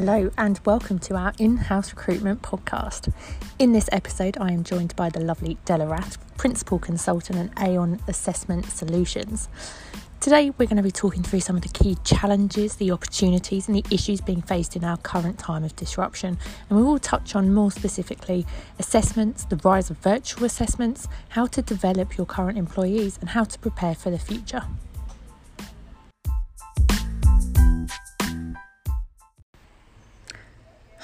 Hello, and welcome to our in house recruitment podcast. In this episode, I am joined by the lovely Della Rath, Principal Consultant at Aon Assessment Solutions. Today, we're going to be talking through some of the key challenges, the opportunities, and the issues being faced in our current time of disruption. And we will touch on more specifically assessments, the rise of virtual assessments, how to develop your current employees, and how to prepare for the future.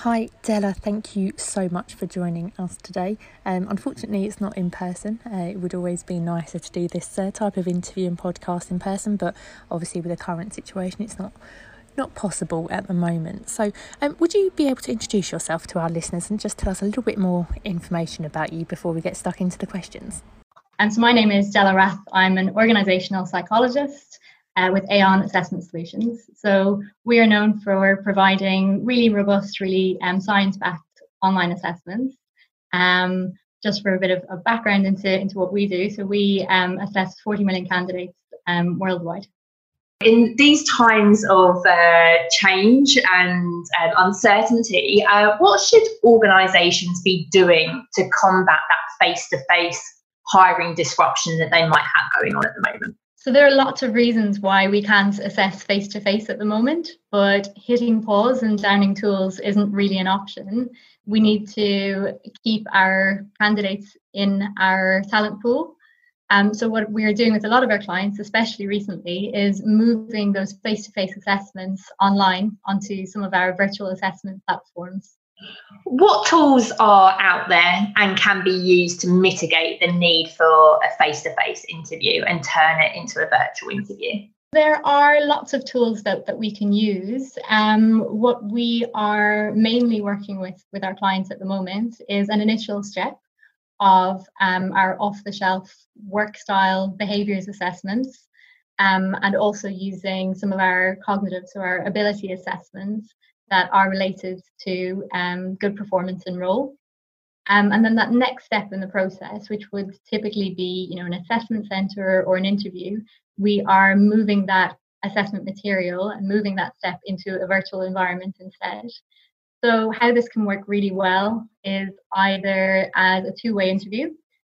Hi, Della. Thank you so much for joining us today. Um, unfortunately, it's not in person. Uh, it would always be nicer to do this uh, type of interview and podcast in person, but obviously, with the current situation, it's not not possible at the moment. So, um, would you be able to introduce yourself to our listeners and just tell us a little bit more information about you before we get stuck into the questions? And so, my name is Della Rath. I'm an organisational psychologist uh, with Aon Assessment Solutions. So we are known for providing really robust, really um, science-backed online assessments. Um, just for a bit of, of, background into, into what we do, so we um, assess 40 million candidates um, worldwide. In these times of uh, change and um, uncertainty, uh, what should organisations be doing to combat that face-to-face hiring disruption that they might have going on at the moment? So there are lots of reasons why we can't assess face to face at the moment, but hitting pause and downing tools isn't really an option. We need to keep our candidates in our talent pool. Um, so what we are doing with a lot of our clients, especially recently, is moving those face-to-face assessments online onto some of our virtual assessment platforms. What tools are out there and can be used to mitigate the need for a face to face interview and turn it into a virtual interview? There are lots of tools that, that we can use. Um, what we are mainly working with with our clients at the moment is an initial step of um, our off the shelf work style behaviors assessments um, and also using some of our cognitive, so our ability assessments that are related to um, good performance and role. Um, and then that next step in the process, which would typically be, you know, an assessment center or an interview, we are moving that assessment material and moving that step into a virtual environment instead. So how this can work really well is either as a two-way interview.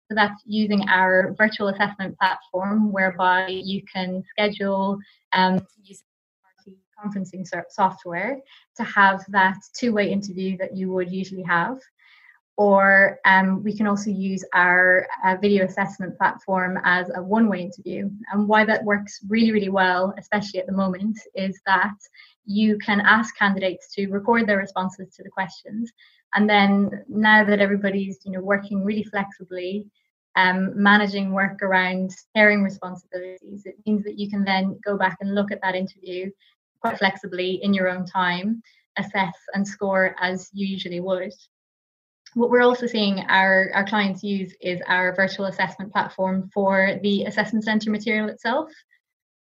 So that's using our virtual assessment platform, whereby you can schedule um, conferencing software to have that two-way interview that you would usually have. Or um, we can also use our uh, video assessment platform as a one-way interview. And why that works really really well especially at the moment is that you can ask candidates to record their responses to the questions. And then now that everybody's you know working really flexibly um, managing work around sharing responsibilities it means that you can then go back and look at that interview quite flexibly in your own time, assess and score as you usually would. What we're also seeing our, our clients use is our virtual assessment platform for the assessment centre material itself.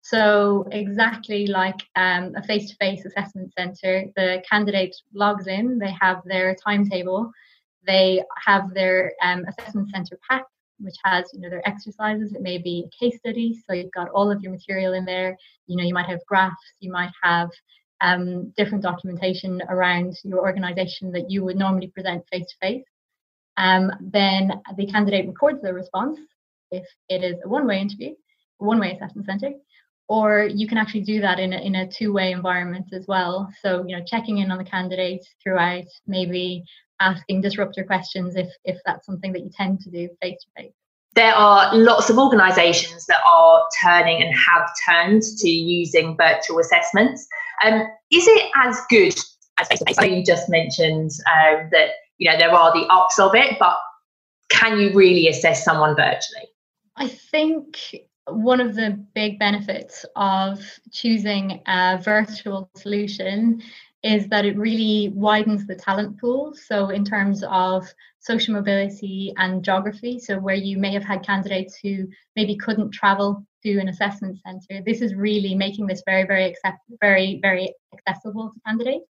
So, exactly like um, a face to face assessment centre, the candidate logs in, they have their timetable, they have their um, assessment centre pack, which has you know their exercises. It may be a case study so you've got all of your material in there. You know you might have graphs you might have um, different documentation around your organization that you would normally present face to face then the candidate records their response if it is a one-way interview one-way assessment center or you can actually do that in a, in a two-way environment as well. So you know checking in on the candidate throughout maybe asking disruptor questions if if that's something that you tend to do face to face there are lots of organisations that are turning and have turned to using virtual assessments. Um, is it as good as face to face? You just mentioned um, that you know there are the ups of it, but can you really assess someone virtually? I think one of the big benefits of choosing a virtual solution is that it really widens the talent pool. So, in terms of social mobility and geography, so where you may have had candidates who maybe couldn't travel to an assessment centre, this is really making this very, very accept, very, very accessible to candidates.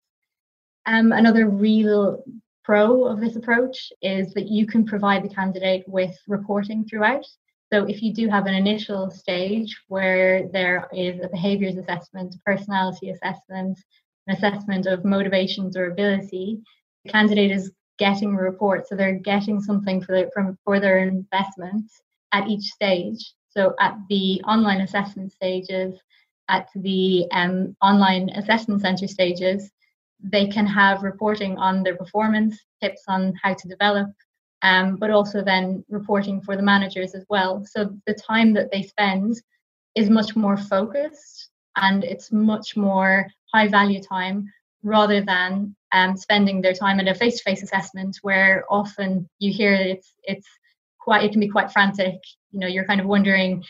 Um, another real pro of this approach is that you can provide the candidate with reporting throughout. So if you do have an initial stage where there is a behaviours assessment, personality assessment, an assessment of motivations or ability, the candidate is getting a report, so they're getting something for their, from, for their investment at each stage. So at the online assessment stages, at the um, online assessment center stages, they can have reporting on their performance, tips on how to develop, um, but also then reporting for the managers as well. So the time that they spend is much more focused and it's much more high value time rather than um, spending their time at a face-to-face assessment where often you hear it's it's quite it can be quite frantic. You know you're kind of wondering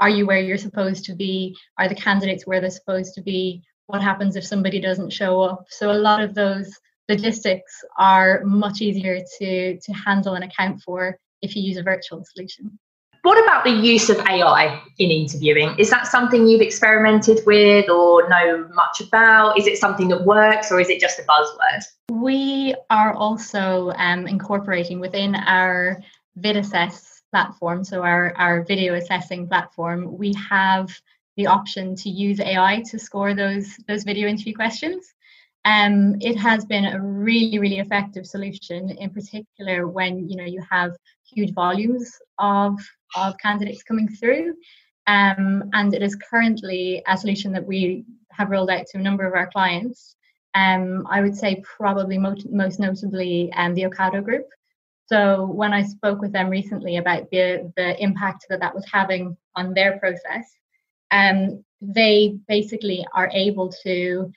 are you where you're supposed to be? Are the candidates where they're supposed to be? What happens if somebody doesn't show up? So a lot of those logistics are much easier to to handle and account for if you use a virtual solution what about the use of AI in interviewing? Is that something you've experimented with or know much about? Is it something that works or is it just a buzzword? We are also um, incorporating within our VidAssess platform, so our, our video assessing platform, we have the option to use AI to score those, those video interview questions. Um, it has been a really, really effective solution, in particular when you know you have huge volumes of of candidates coming through. Um, and it is currently a solution that we have rolled out to a number of our clients. Um, I would say probably most, most notably um, the Ocado Group. So when I spoke with them recently about the the impact that that was having on their process, um, they basically are able to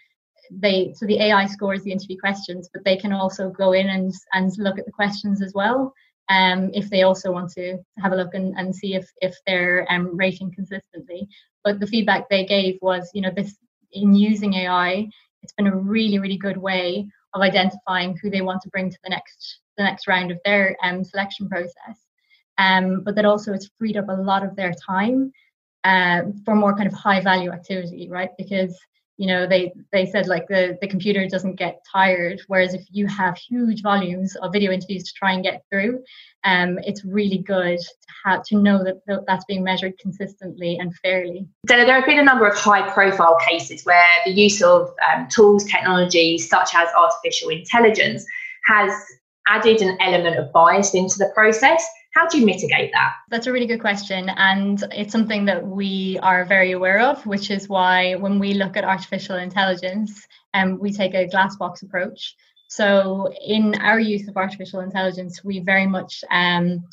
they so the AI scores the interview questions, but they can also go in and and look at the questions as well um, if they also want to have a look and, and see if, if they're um, rating consistently. But the feedback they gave was, you know, this in using AI, it's been a really, really good way of identifying who they want to bring to the next the next round of their um, selection process. Um, but that also it's freed up a lot of their time uh, for more kind of high value activity, right? Because you know they they said like the the computer doesn't get tired whereas if you have huge volumes of video interviews to try and get through um it's really good to have to know that that's being measured consistently and fairly. Della, there have been a number of high profile cases where the use of um, tools technology such as artificial intelligence has added an element of bias into the process how do you mitigate that? That's a really good question. And it's something that we are very aware of, which is why when we look at artificial intelligence, um, we take a glass box approach. So, in our use of artificial intelligence, we very much um,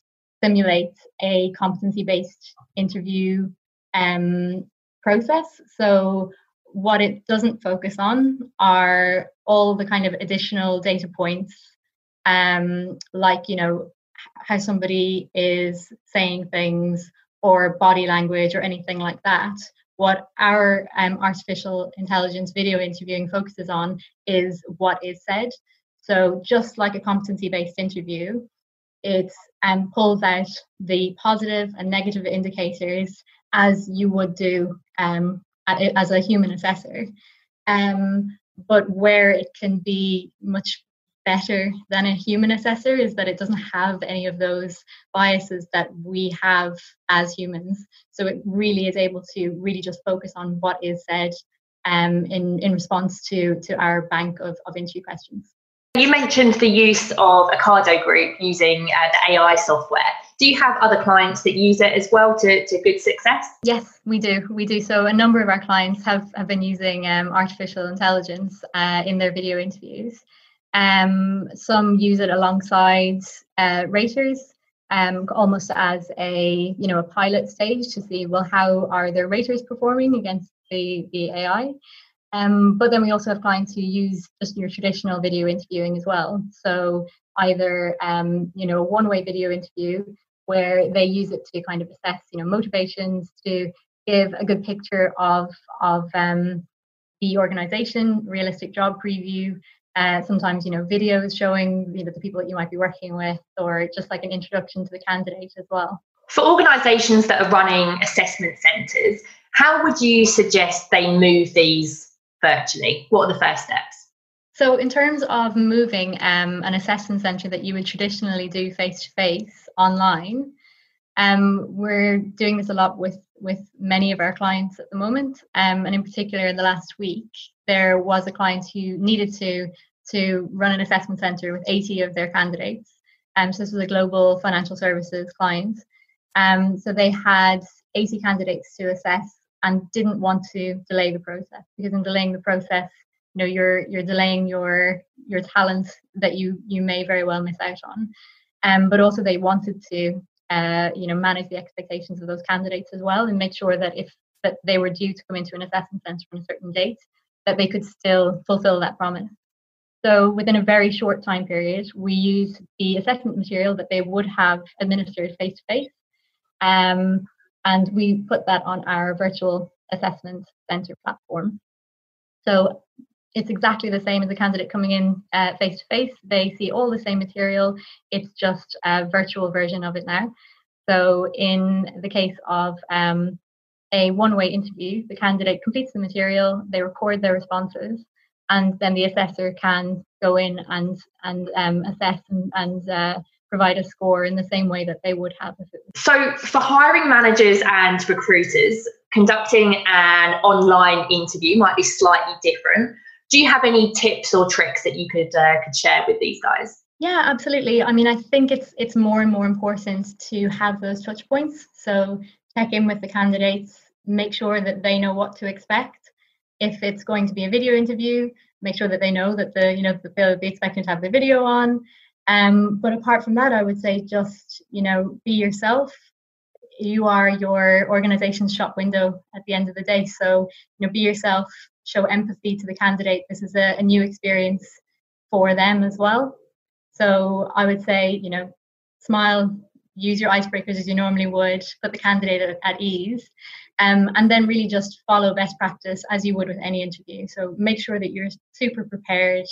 simulate a competency based interview um, process. So, what it doesn't focus on are all the kind of additional data points um, like you know how somebody is saying things or body language or anything like that. What our um, artificial intelligence video interviewing focuses on is what is said. So, just like a competency based interview, it um, pulls out the positive and negative indicators as you would do um, as a human assessor. Um, but where it can be much better than a human assessor is that it doesn't have any of those biases that we have as humans. So it really is able to really just focus on what is said um, in, in response to, to our bank of, of interview questions. You mentioned the use of Ocado Group using uh, the AI software. Do you have other clients that use it as well to, to good success? Yes, we do. We do. So a number of our clients have, have been using um, artificial intelligence uh, in their video interviews. Um, some use it alongside uh, raters, um, almost as a you know a pilot stage to see well how are their raters performing against the the AI. Um, but then we also have clients who use just your traditional video interviewing as well. So either um, you know a one way video interview where they use it to kind of assess you know motivations to give a good picture of of um, the organization, realistic job preview, uh, sometimes, you know, videos showing you know, the people that you might be working with, or just like an introduction to the candidate as well. For organisations that are running assessment centres, how would you suggest they move these virtually? What are the first steps? So, in terms of moving um, an assessment centre that you would traditionally do face to face online, Um, we're doing this a lot with with many of our clients at the moment, um, and in particular in the last week, there was a client who needed to to run an assessment centre with 80 of their candidates. Um, so this was a global financial services client. Um, so they had 80 candidates to assess and didn't want to delay the process because in delaying the process, you know, you're you're delaying your your talent that you you may very well miss out on. Um, but also they wanted to uh, you know manage the expectations of those candidates as well and make sure that if that they were due to come into an assessment centre on a certain date, that they could still fulfil that promise. So within a very short time period, we used the assessment material that they would have administered face to face and we put that on our virtual assessment center platform. So it's exactly the same as a candidate coming in face to face. They see all the same material. It's just a virtual version of it now. So in the case of um, a one-way interview, the candidate completes the material, they record their responses, and then the assessor can go in and and um, assess and, and uh, provide a score in the same way that they would have if it was. So, for hiring managers and recruiters, conducting an online interview might be slightly different. Do you have any tips or tricks that you could uh, could share with these guys? Yeah, absolutely. I mean, I think it's it's more and more important to have those touch points. So check in with the candidates, make sure that they know what to expect. If it's going to be a video interview, make sure that they know that the you know that they'll be expecting to have the video on. Um, but apart from that, I would say just, you know, be yourself. You are your organization's shop window at the end of the day. So, you know, be yourself, show empathy to the candidate. This is a, a new experience for them as well. So I would say, you know, smile, use your icebreakers as you normally would, put the candidate at, at ease, um, and then really just follow best practice as you would with any interview. So make sure that you're super prepared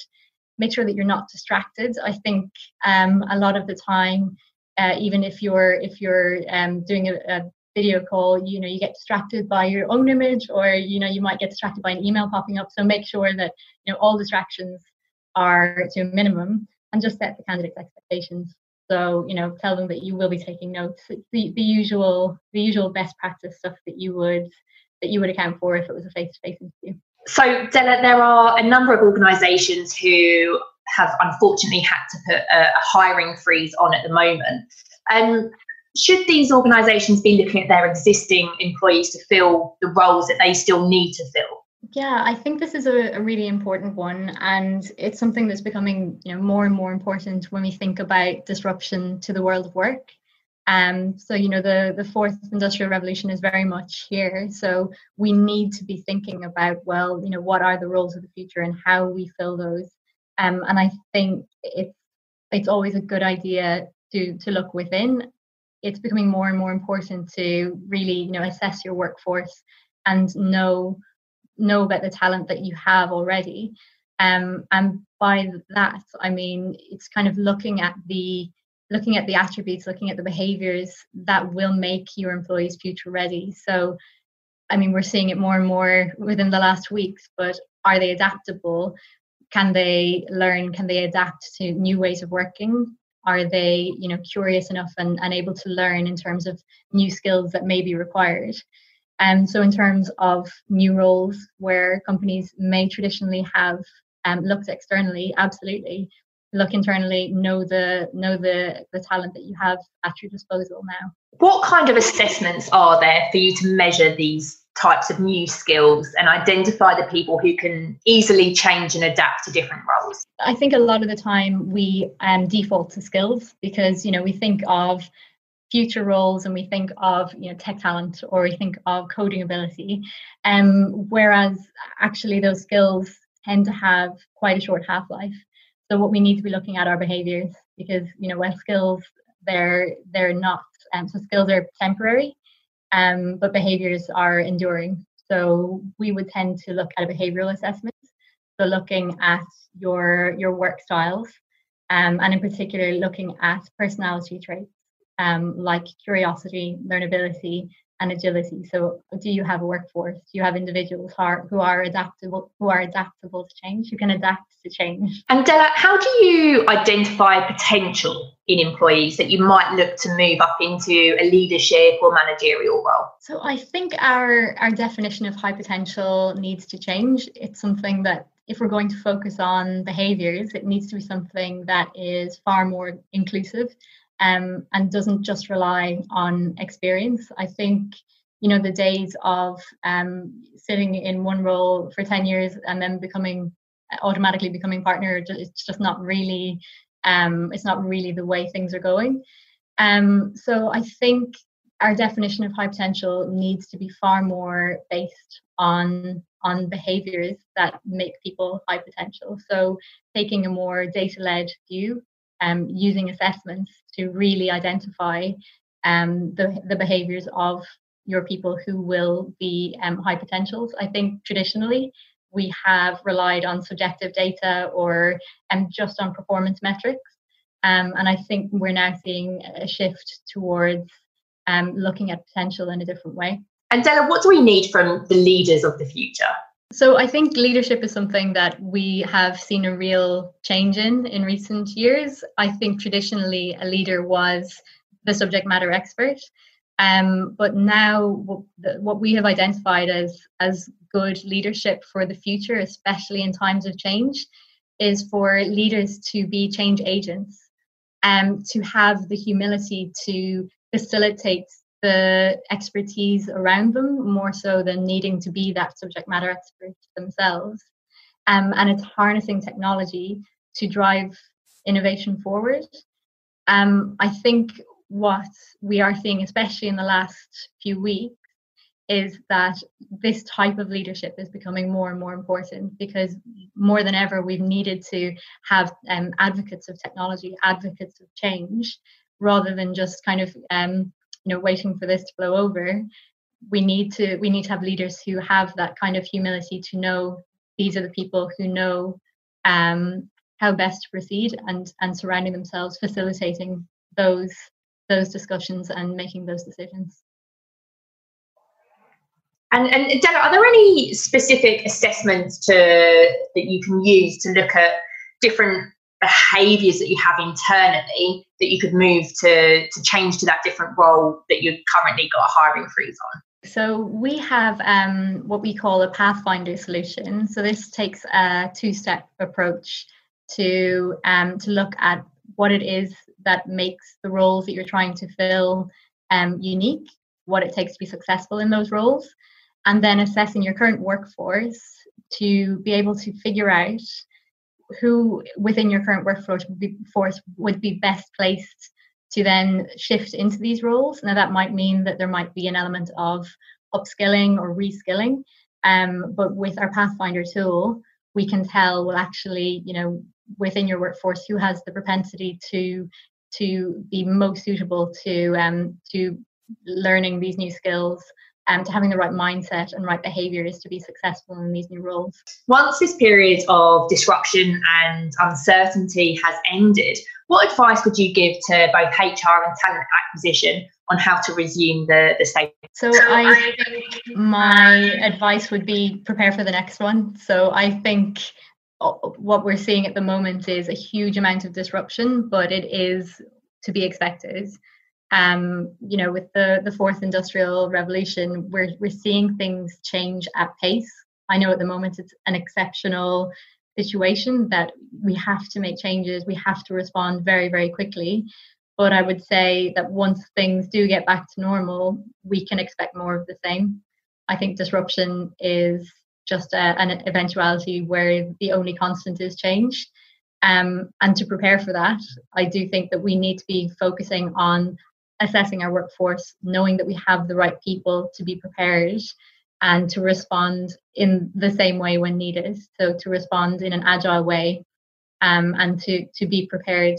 make sure that you're not distracted. I think um, a lot of the time, uh, even if you're if you're um, doing a, a, video call, you know you get distracted by your own image, or you know you might get distracted by an email popping up. So make sure that you know all distractions are to a minimum, and just set the candidate's expectations. So you know tell them that you will be taking notes. the, the usual the usual best practice stuff that you would that you would account for if it was a face to face interview. So, Della, there are a number of organisations who have unfortunately had to put a, a hiring freeze on at the moment. Um, should these organisations be looking at their existing employees to fill the roles that they still need to fill? Yeah, I think this is a, a, really important one, and it's something that's becoming you know more and more important when we think about disruption to the world of work. Um, so you know the the fourth industrial revolution is very much here. So we need to be thinking about well, you know, what are the roles of the future and how we fill those. Um, and I think it's it's always a good idea to to look within. It's becoming more and more important to really you know assess your workforce and know know about the talent that you have already. Um, and by that, I mean it's kind of looking at the looking at the attributes, looking at the behaviors that will make your employees future ready. So, I mean, we're seeing it more and more within the last weeks, but are they adaptable? Can they learn? Can they adapt to new ways of working? Are they, you know, curious enough and, and able to learn in terms of new skills that may be required? And um, so, in terms of new roles where companies may traditionally have um, looked externally, absolutely, look internally know the know the the talent that you have at your disposal now what kind of assessments are there for you to measure these types of new skills and identify the people who can easily change and adapt to different roles. I think a lot of the time we um, default to skills because you know we think of future roles and we think of you know tech talent or we think of coding ability. Um, whereas actually those skills tend to have quite a short half-life. So what we need to be looking at are behaviors because you know when skills they're they're not um, so skills are temporary, um, but behaviors are enduring. So we would tend to look at a behavioral assessment. So looking at your your work styles, um, and in particular looking at personality traits. um, like curiosity, learnability, and agility. So, do you have a workforce? Do you have individuals who are, who are adaptable, who are adaptable to change, who can adapt to change? And Della, how do you identify potential in employees that you might look to move up into a leadership or managerial role? So, I think our our definition of high potential needs to change. It's something that if we're going to focus on behaviors, it needs to be something that is far more inclusive um, and doesn't just rely on experience. I think you know the days of um, sitting in one role for 10 years and then becoming automatically becoming partner it's just not really um, it's not really the way things are going um, so i think our definition of high potential needs to be far more based on on behaviors that make people high potential so taking a more data led view um, using assessments to really identify um, the, the behaviors of your people who will be um, high potentials. I think traditionally we have relied on subjective data or um, just on performance metrics. Um, and I think we're now seeing a shift towards um, looking at potential in a different way. And Della, what do we need from the leaders of the future? So I think leadership is something that we have seen a real change in in recent years. I think traditionally a leader was the subject matter expert. Um, but now what we have identified as as good leadership for the future, especially in times of change, is for leaders to be change agents and um, to have the humility to facilitate the expertise around them more so than needing to be that subject matter expert themselves. Um, and it's harnessing technology to drive innovation forward. Um, I think what we are seeing, especially in the last few weeks, is that this type of leadership is becoming more and more important because more than ever we've needed to have um, advocates of technology, advocates of change, rather than just kind of um, you know waiting for this to blow over we need to we need to have leaders who have that kind of humility to know these are the people who know um, how best to proceed and and surrounding themselves facilitating those those discussions and making those decisions. And, and Della, are there any specific assessments to that you can use to look at different behaviors that you have internally that you could move to to change to that different role that you've currently got a hiring freeze on? So we have um, what we call a pathfinder solution. So this takes a two-step approach to um, to look at what it is that makes the roles that you're trying to fill um, unique, what it takes to be successful in those roles, and then assessing your current workforce to be able to figure out who within your current workforce would be, best placed to then shift into these roles. Now that might mean that there might be an element of upskilling or reskilling. Um, but with our Pathfinder tool, we can tell well actually, you know, within your workforce who has the propensity to to be most suitable to um, to learning these new skills um, to having the right mindset and right behaviors to be successful in these new roles. Once this period of disruption and uncertainty has ended, what advice would you give to both HR and talent acquisition on how to resume the, the same? So, I think my advice would be prepare for the next one. So I think uh, what we're seeing at the moment is a huge amount of disruption, but it is to be expected um, you know, with the the fourth industrial revolution, we're we're seeing things change at pace. I know at the moment it's an exceptional situation that we have to make changes, we have to respond very, very quickly. But I would say that once things do get back to normal, we can expect more of the same. I think disruption is just a, an eventuality where the only constant is change. Um, and to prepare for that, I do think that we need to be focusing on assessing our workforce, knowing that we have the right people to be prepared and to respond in the same way when needed. So to respond in an agile way um, and to, to be prepared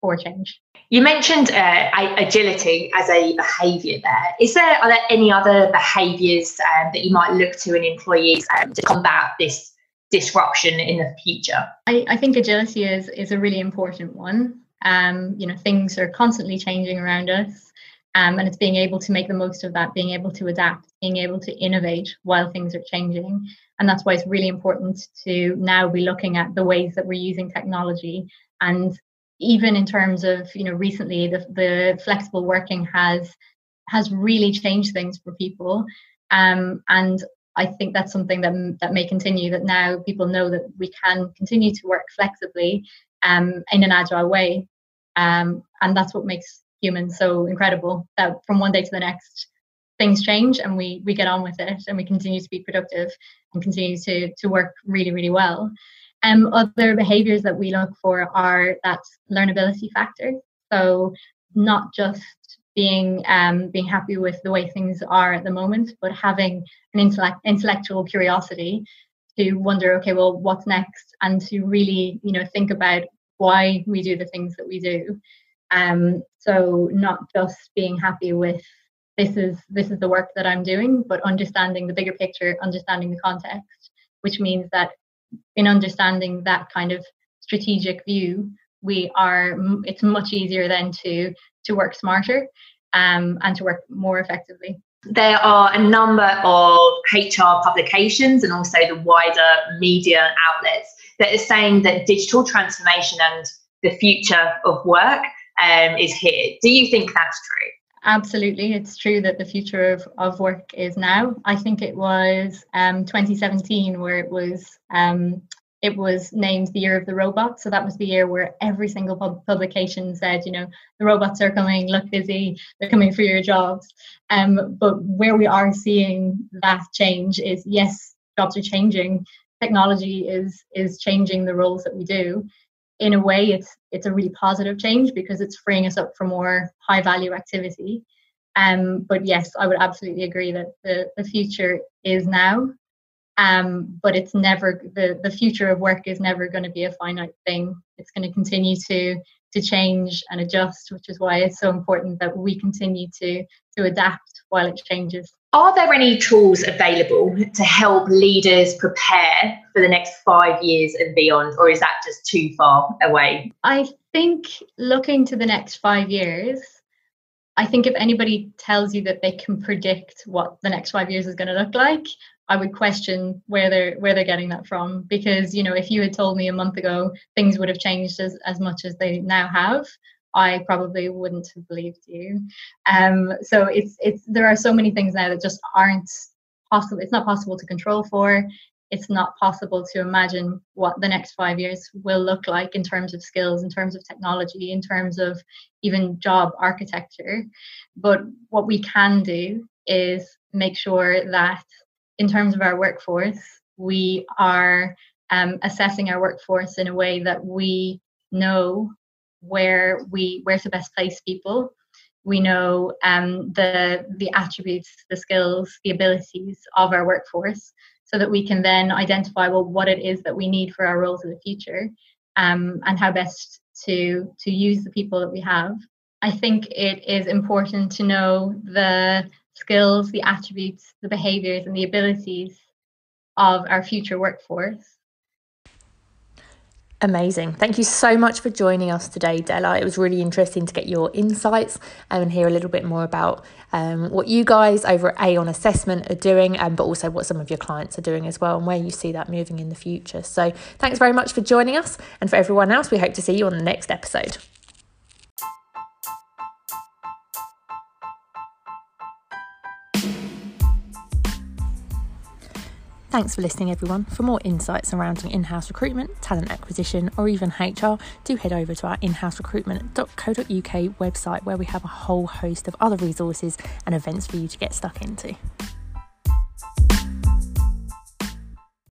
for change. You mentioned uh, agility as a behaviour there. Is there are there any other behaviours um, that you might look to in employees um, to combat this disruption in the future? I, I think agility is is a really important one. Um, you know, things are constantly changing around us. Um, and it's being able to make the most of that, being able to adapt, being able to innovate while things are changing. And that's why it's really important to now be looking at the ways that we're using technology. And even in terms of, you know, recently the, the flexible working has has really changed things for people. Um, and I think that's something that, that may continue, that now people know that we can continue to work flexibly um, in an agile way. Um, and that's what makes humans so incredible that from one day to the next, things change and we, we get on with it and we continue to be productive and continue to, to work really, really well. Um, other behaviors that we look for are that learnability factor. So not just being um, being happy with the way things are at the moment, but having an intellect, intellectual curiosity to wonder, okay, well, what's next, and to really, you know, think about why we do the things that we do. Um, so not just being happy with this is this is the work that I'm doing, but understanding the bigger picture, understanding the context, which means that in understanding that kind of strategic view, we are it's much easier then to to work smarter um, and to work more effectively. There are a number of HR publications and also the wider media outlets that are saying that digital transformation and the future of work um, is here. Do you think that's true? Absolutely, it's true that the future of, of work is now. I think it was um, 2017 where it was um, it was named the year of the robot. So that was the year where every single pub- publication said, you know, the robots are coming, look busy, they're coming for your jobs. Um, but where we are seeing that change is yes, jobs are changing. Technology is is changing the roles that we do. In a way, it's it's a really positive change because it's freeing us up for more high value activity. Um, but yes, I would absolutely agree that the, the future is now um, but it's never the the future of work is never going to be a finite thing. It's going to continue to to change and adjust, which is why it's so important that we continue to to adapt while it changes. Are there any tools available to help leaders prepare for the next five years and beyond, or is that just too far away? I think looking to the next five years, I think if anybody tells you that they can predict what the next five years is going to look like, I would question where they're where they're getting that from because you know if you had told me a month ago things would have changed as, as much as they now have I probably wouldn't have believed you. Um so it's it's there are so many things now that just aren't possible it's not possible to control for. It's not possible to imagine what the next 5 years will look like in terms of skills in terms of technology in terms of even job architecture. But what we can do is make sure that in terms of our workforce, we are um, assessing our workforce in a way that we know where we where to best place people. We know um, the the attributes, the skills, the abilities of our workforce, so that we can then identify well what it is that we need for our roles in the future, um, and how best to to use the people that we have. I think it is important to know the skills, the attributes, the behaviors, and the abilities of our future workforce. Amazing. Thank you so much for joining us today, Della. It was really interesting to get your insights and hear a little bit more about um, what you guys over at Aon Assessment are doing, um, but also what some of your clients are doing as well and where you see that moving in the future. So, thanks very much for joining us. And for everyone else, we hope to see you on the next episode. Thanks for listening, everyone. For more insights surrounding in house recruitment, talent acquisition, or even HR, do head over to our inhouserecruitment.co.uk website where we have a whole host of other resources and events for you to get stuck into.